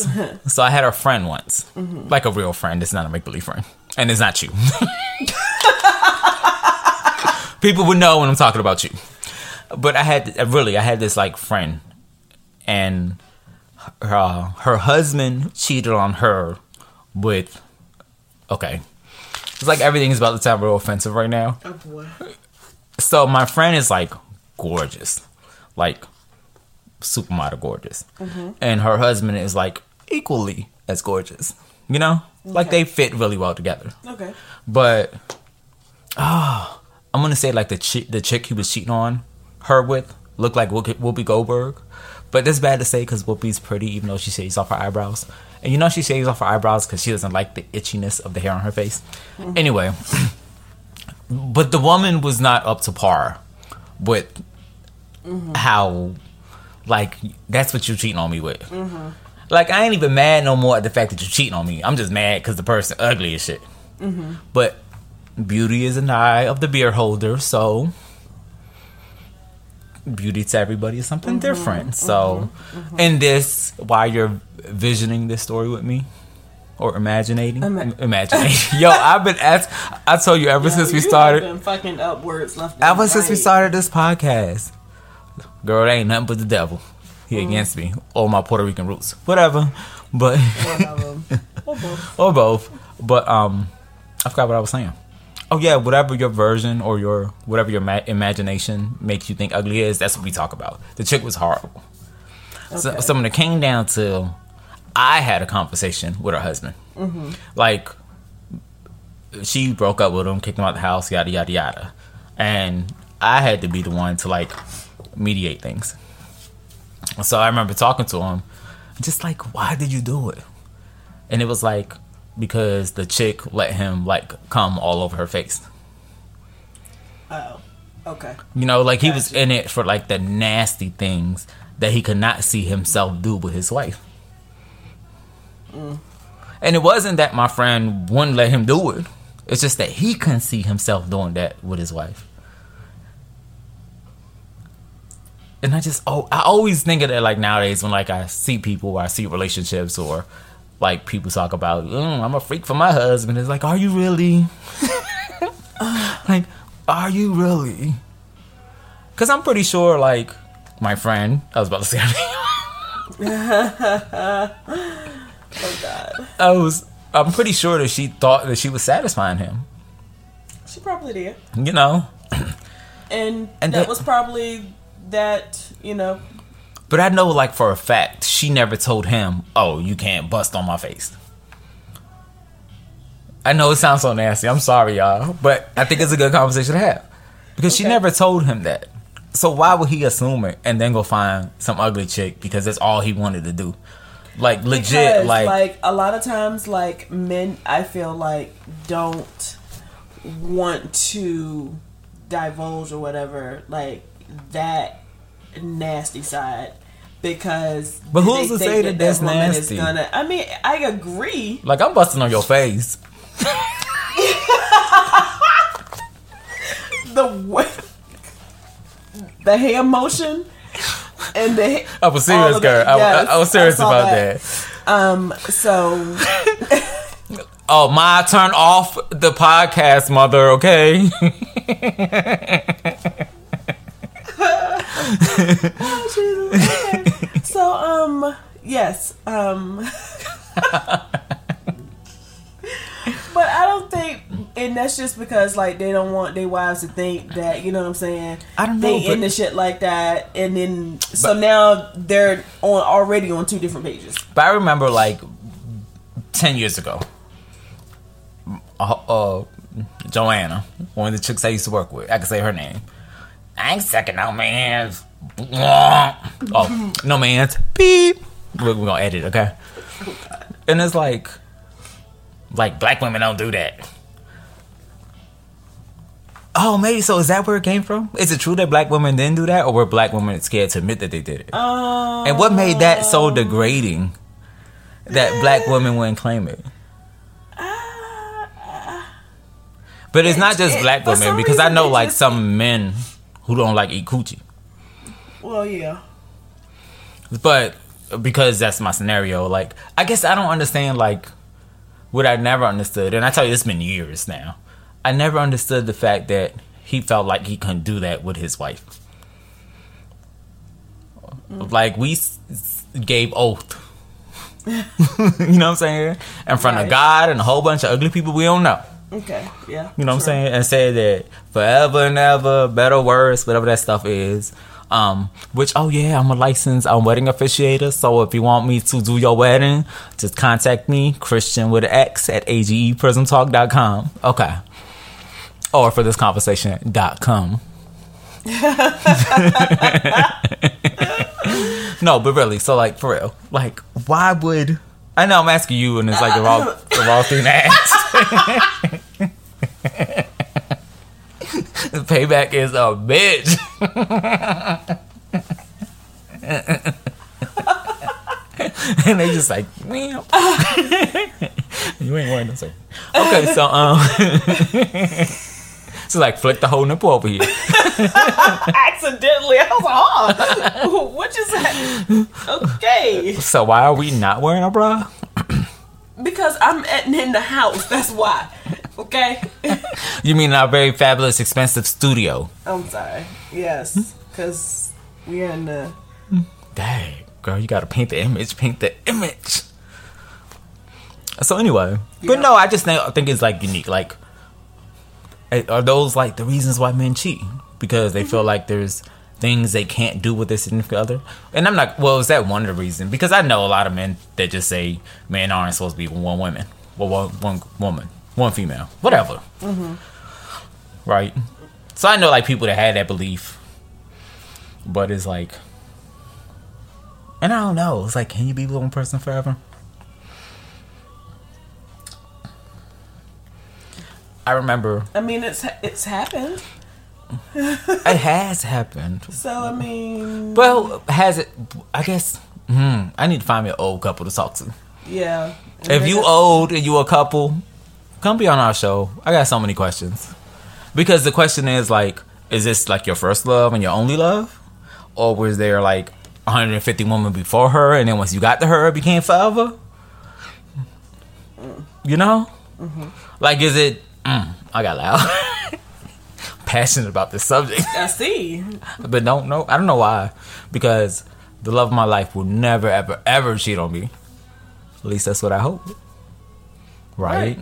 Speaker 3: so I had a friend once,
Speaker 4: Mm-hmm.
Speaker 3: like a real friend. It's not a make believe friend, and it's not you. People would know when I'm talking about you. But I had really, I had this like friend, and her, uh, her husband cheated on her with. Okay, it's like everything is about to sound real offensive right now.
Speaker 4: Oh boy.
Speaker 3: So my friend is like gorgeous, like supermodel gorgeous, and her husband is like equally as gorgeous. You know, like they fit really well together.
Speaker 4: Okay.
Speaker 3: But ah, I'm gonna say like the chick, the chick he was cheating on her with looked like Whoopi Whoopi Goldberg. But that's bad to say because Whoopi's pretty, even though she shaves off her eyebrows. And you know she shaves off her eyebrows because she doesn't like the itchiness of the hair on her face. Anyway, but the woman was not up to par with how, like, that's what you're cheating on me with. Like, I ain't even mad no more at the fact that you're cheating on me. I'm just mad because the person ugly as shit. But beauty is an eye of the beer holder, so beauty to everybody is something different. So, in this, while you're visioning this story with me, or imaginating,
Speaker 4: Ima-
Speaker 3: imagining, yo, I've been asked. I told you ever since we started.
Speaker 4: Been fucking up words left.
Speaker 3: Ever since we started this podcast, girl, it ain't nothing but the devil. He against me or my Puerto Rican roots, whatever. But
Speaker 4: One of 'em. Or both.
Speaker 3: or both. But um, I forgot what I was saying. Oh yeah, whatever your version or your whatever your ma- imagination makes you think ugly is, that's what we talk about. The chick was horrible. So,
Speaker 4: Okay.
Speaker 3: so when it came down to, I had a conversation with her husband. Mm-hmm. Like, she broke up with him, kicked him out of the house, yada yada yada, and I had to be the one to like mediate things. So I remember talking to him, just like, why did you do it? And it was like because the chick let him like come all over her face.
Speaker 4: Oh. Okay.
Speaker 3: You know, like he was in it for like the nasty things that he could not see himself do with his wife. And it wasn't that my friend wouldn't let him do it. It's just that he couldn't see himself doing that with his wife. And I just oh I always think of that like nowadays when like I see people or I see relationships or like people talk about mm, I'm a freak for my husband. It's like, are you really? like, are you really? Cause I'm pretty sure like my friend I was about to say
Speaker 4: Oh God.
Speaker 3: I was I'm pretty sure that she thought that she was satisfying him.
Speaker 4: She probably did.
Speaker 3: You know?
Speaker 4: And,
Speaker 3: And
Speaker 4: that
Speaker 3: that-
Speaker 4: was probably that. You know.
Speaker 3: But I know like for a fact she never told him, Oh, you can't bust on my face. I know it sounds so nasty. I'm sorry, y'all. But I think it's a good conversation to have. Because she never told him that. So why would he assume it and then go find some ugly chick because that's all he wanted to do? Like legit,
Speaker 4: Because,
Speaker 3: like,
Speaker 4: like a lot of times like men i feel like don't want to divulge or whatever like that nasty side because.
Speaker 3: But who's to say that that's
Speaker 4: woman is
Speaker 3: nasty?
Speaker 4: Gonna, I mean, I agree.
Speaker 3: Like I'm busting on your face.
Speaker 4: The way, the hand motion, and the.
Speaker 3: I was serious, girl. I,
Speaker 4: Yes,
Speaker 3: I, I was serious
Speaker 4: saw
Speaker 3: about that.
Speaker 4: Um. So
Speaker 3: Oh, my turn off the podcast, mother. Okay.
Speaker 4: So um yes um and that's just because like they don't want their wives to think that you know what I'm saying
Speaker 3: I don't know,
Speaker 4: they into shit like that and then so now they're on already on two different pages
Speaker 3: But I remember like ten years ago, uh, uh, Joanna, one of the chicks I used to work with, I can say her name. I ain't sucking no man's. Oh, no man's. Beep. We're, we're gonna edit, okay? And it's like, like black women don't do that. Oh, maybe so. Is that where it came from? Is it true that black women didn't do that, or were black women scared to admit that they did it?
Speaker 4: um
Speaker 3: And what made that so degrading that black women wouldn't claim it? But it's not just
Speaker 4: it-
Speaker 3: black women because I know like
Speaker 4: just-
Speaker 3: some men who don't like eat coochie.
Speaker 4: well yeah
Speaker 3: But because that's my scenario, like I guess I don't understand like what I never understood, and I tell you it's been years now. I never understood the fact that he felt like he couldn't do that with his wife. Like we gave oath. you know what I'm saying? In front
Speaker 4: Right.
Speaker 3: of God and a whole bunch of ugly people we don't know.
Speaker 4: okay yeah
Speaker 3: You know what I'm saying? And say that forever and ever, better, worse, whatever that stuff is. Um, which oh yeah, I'm a licensed um, wedding officiator. So if you want me to do your wedding, just contact me, Christian with an X at ageprismtalk.com. Okay. Or for this conversation dot com. no, but really, so like for real, like why would I know I'm asking you and it's like the wrong the wrong thing to ask. Payback is a bitch. and they just like, you ain't wearing no. Okay, so um, so like flick the whole nipple over here.
Speaker 4: accidentally I was like oh what is that okay
Speaker 3: So why are we not wearing a bra?
Speaker 4: because I'm at, in the house that's why okay
Speaker 3: You mean our very fabulous, expensive studio?
Speaker 4: I'm sorry. Yes, hmm? because we're in the.
Speaker 3: Dang, girl, you gotta paint the image. Paint the image. So anyway, but no, I just think, I think it's like unique. Like, Eh, are those like the reasons why men cheat? Because they feel mm-hmm. like there's things they can't do with their significant other. And I'm not. Well, is that one of the reasons? Because I know a lot of men that just say men aren't supposed to be with one woman, well, one one woman, one female, whatever. Mm-hmm. Right. So I know like people that had that belief, but it's like. And I don't know. It's like, can you be with one person forever? I remember
Speaker 4: I mean, it's it's happened.
Speaker 3: it has happened.
Speaker 4: So I mean,
Speaker 3: Well, has it? I guess. Hmm, I need to find me an old couple to talk to.
Speaker 4: yeah.
Speaker 3: If you old and you a couple, come be on our show. I got so many questions. Because the question is like, is this like your first love and your only love, or was there like 150 women before her, and then once you got to her, it became forever? You know, like is it? Mm, I got loud. Passionate about this subject
Speaker 4: I see.
Speaker 3: but don't know. I don't know why. Because the love of my life will never, ever, ever cheat on me. At least that's what I hope. Right?
Speaker 4: Right.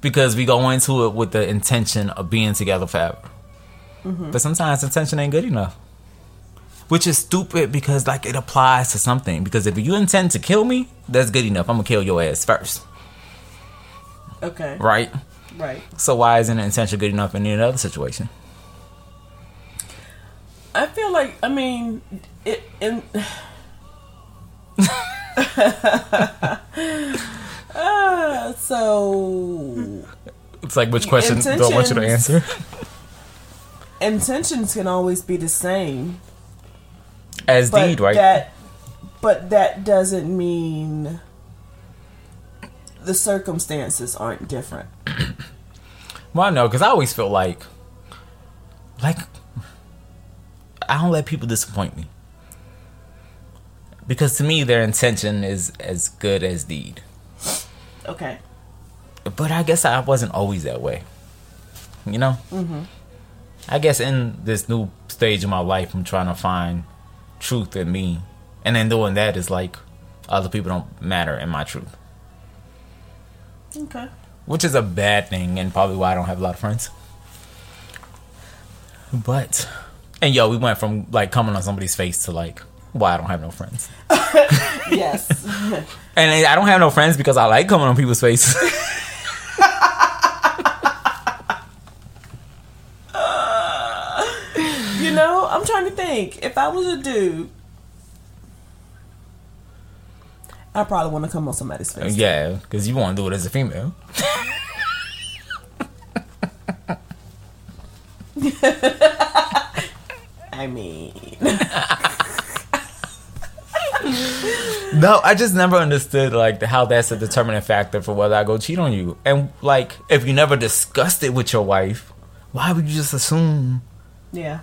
Speaker 3: Because we go into it with the intention of being together forever. But sometimes intention ain't good enough. Which is stupid because like it applies to something. Because if you intend to kill me, that's good enough. I'm gonna kill your ass first.
Speaker 4: Okay.
Speaker 3: Right?
Speaker 4: Right.
Speaker 3: So why isn't intention good enough in any other situation?
Speaker 4: I feel like I mean it. In, uh, so
Speaker 3: It's like which question do I want you to answer?
Speaker 4: intentions can always be the same,
Speaker 3: As deed, right?
Speaker 4: that but that doesn't mean the circumstances aren't different.
Speaker 3: Well, I know because I always feel like, like, I don't let people disappoint me. Because to me, their intention is as good as deed.
Speaker 4: Okay.
Speaker 3: But I guess I wasn't always that way. You know? Mm-hmm. I guess in this new stage of my life, I'm trying to find truth in me. And then doing that is like, other people don't matter in my truth.
Speaker 4: Okay.
Speaker 3: which is a bad thing and probably why I don't have a lot of friends. But and yo, we went from like coming on somebody's face to like why I don't have no friends.
Speaker 4: Yes.
Speaker 3: And I don't have no friends because I like coming on people's faces.
Speaker 4: you know, I'm trying to think. If I was a dude, I probably want to come on somebody's face.
Speaker 3: yeah, because you want to do it as a female.
Speaker 4: I mean,
Speaker 3: No, I just never understood like how that's a determining factor for whether I go cheat on you. And like, if you never discussed it with your wife, why would you just assume?
Speaker 4: yeah.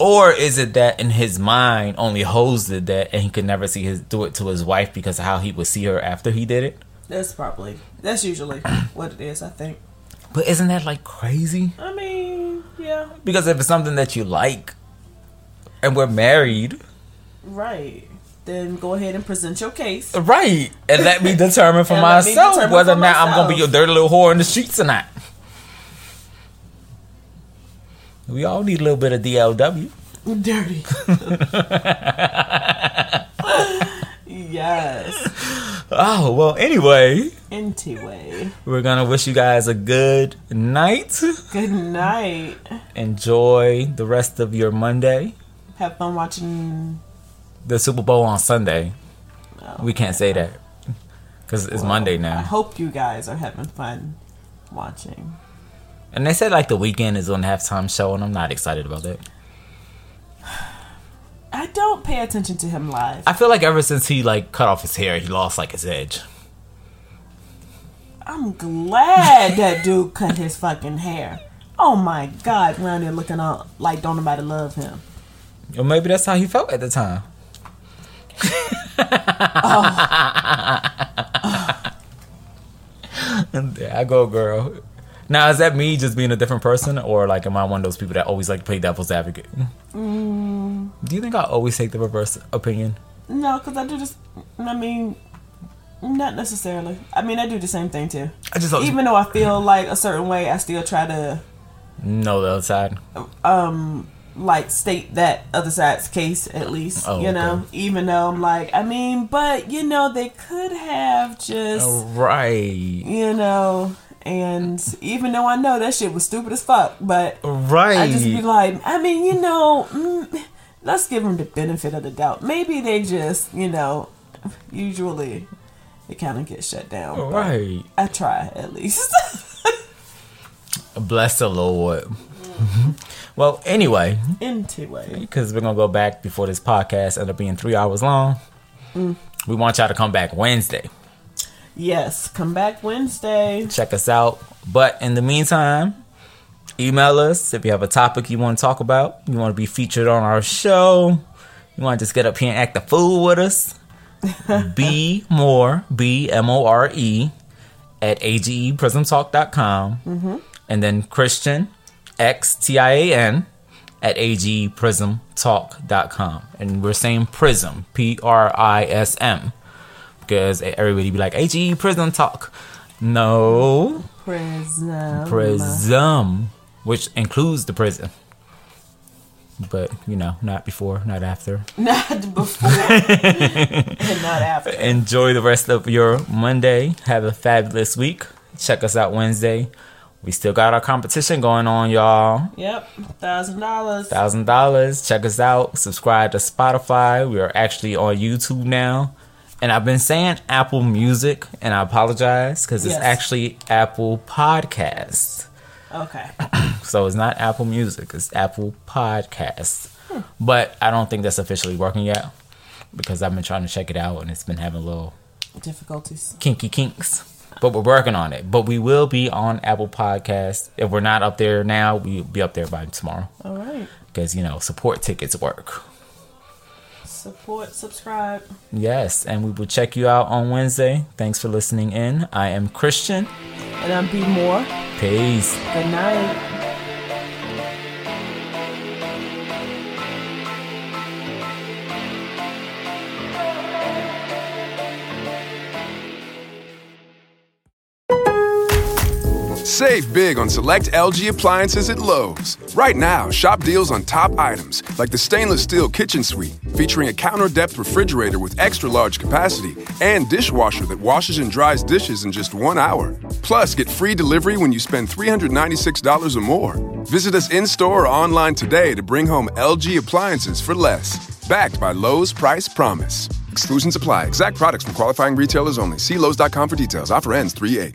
Speaker 3: Or is it that in his mind only Hose did that and he could never see his do it to his wife because of how he would see her after he did it?
Speaker 4: That's probably that's usually what it is. I think.
Speaker 3: But isn't that like crazy?
Speaker 4: I mean, yeah,
Speaker 3: Because if it's something that you like and we're married,
Speaker 4: right. Then go ahead and present your case.
Speaker 3: right, and let me determine for
Speaker 4: And let me
Speaker 3: myself
Speaker 4: determine
Speaker 3: whether or not I'm gonna be your dirty little whore in the streets or not. We all need a little bit of DLW.
Speaker 4: Dirty. yes.
Speaker 3: Oh well. Anyway,
Speaker 4: Anyway,
Speaker 3: we're gonna wish you guys a good night.
Speaker 4: good night.
Speaker 3: Enjoy the rest of your Monday.
Speaker 4: Have fun watching.
Speaker 3: The Super Bowl on Sunday.
Speaker 4: oh,
Speaker 3: We can't say that because it's Monday now.
Speaker 4: I hope you guys are having fun watching.
Speaker 3: And they said like the Weeknd is on halftime show, and I'm not excited about that.
Speaker 4: I don't pay attention to him live.
Speaker 3: I feel like ever since he like cut off his hair, he lost like his edge.
Speaker 4: I'm glad that dude cut his fucking hair. Oh my god, around there looking all like don't nobody love him.
Speaker 3: Or maybe that's how he felt at the time. Oh. And there I go, girl. Now, is that me just being a different person, or like am I one of those people that always like play devil's advocate?
Speaker 4: Mm.
Speaker 3: Do you think I always take the reverse opinion?
Speaker 4: No, because I do this. I mean, not necessarily. I mean, I do the same thing too.
Speaker 3: I just always
Speaker 4: Even though I feel like a certain way, I still try to
Speaker 3: know the other side.
Speaker 4: um like state that other side's case at least.
Speaker 3: Oh,
Speaker 4: you know, even though I'm like, I mean, but you know, they could have just.
Speaker 3: Right,
Speaker 4: you know, and even though I know that shit was stupid as fuck, but
Speaker 3: right.
Speaker 4: I just be like, I mean, you know, mm, let's give them the benefit of the doubt. Maybe they just, you know, usually it kind of gets shut down.
Speaker 3: right.
Speaker 4: I try at least.
Speaker 3: Bless the Lord. well, anyway,
Speaker 4: anyway,
Speaker 3: because we're gonna go back before this podcast end up being three hours long. We want y'all to come back Wednesday.
Speaker 4: Yes, come back Wednesday.
Speaker 3: Check us out. But in the meantime, email us if you have a topic you want to talk about. You want to be featured on our show. You want to just get up here and act a fool with us. be more B M O R E at ageprismtalk.com. Mm-hmm. And then Christian X T I A N at agprismtalk.com. And we're saying prism, P R I S M. Because everybody be like, AGE prison Talk. No,
Speaker 4: Prism.
Speaker 3: Prism, which includes the prison. But, you know, not before, not after.
Speaker 4: Not before and not after.
Speaker 3: Enjoy the rest of your Monday. Have a fabulous week. Check us out Wednesday. We still got our competition going on, y'all.
Speaker 4: Yep, thousand dollars.
Speaker 3: thousand dollars. Check us out. Subscribe to Spotify. We are actually on YouTube now. And I've been saying Apple Music, and I apologize because it's actually Apple Podcast.
Speaker 4: Okay.
Speaker 3: So it's not Apple Music, it's Apple Podcast. Hmm. But I don't think that's officially working yet. because I've been trying to check it out and it's been having a little
Speaker 4: Difficulties.
Speaker 3: kinky kinks. But we're working on it. But we will be on Apple Podcasts. If we're not up there now, we'll be up there by tomorrow.
Speaker 4: All right.
Speaker 3: Because, you know, support tickets work.
Speaker 4: Support, subscribe.
Speaker 3: Yes, and we will check you out on Wednesday. Thanks for listening in. I am Christian.
Speaker 4: And I'm B More.
Speaker 3: Peace.
Speaker 4: Good night.
Speaker 9: Save big on select LG appliances at Lowe's. Right now, shop deals on top items like the stainless steel kitchen suite featuring a counter depth refrigerator with extra large capacity and dishwasher that washes and dries dishes in just one hour. Plus, get free delivery when you spend $396 or more. Visit us in store or online today to bring home LG appliances for less. Backed by Lowe's Price Promise. Exclusions apply. Exact products from qualifying retailers only. See Lowe's.com for details. Offer ends 3 8.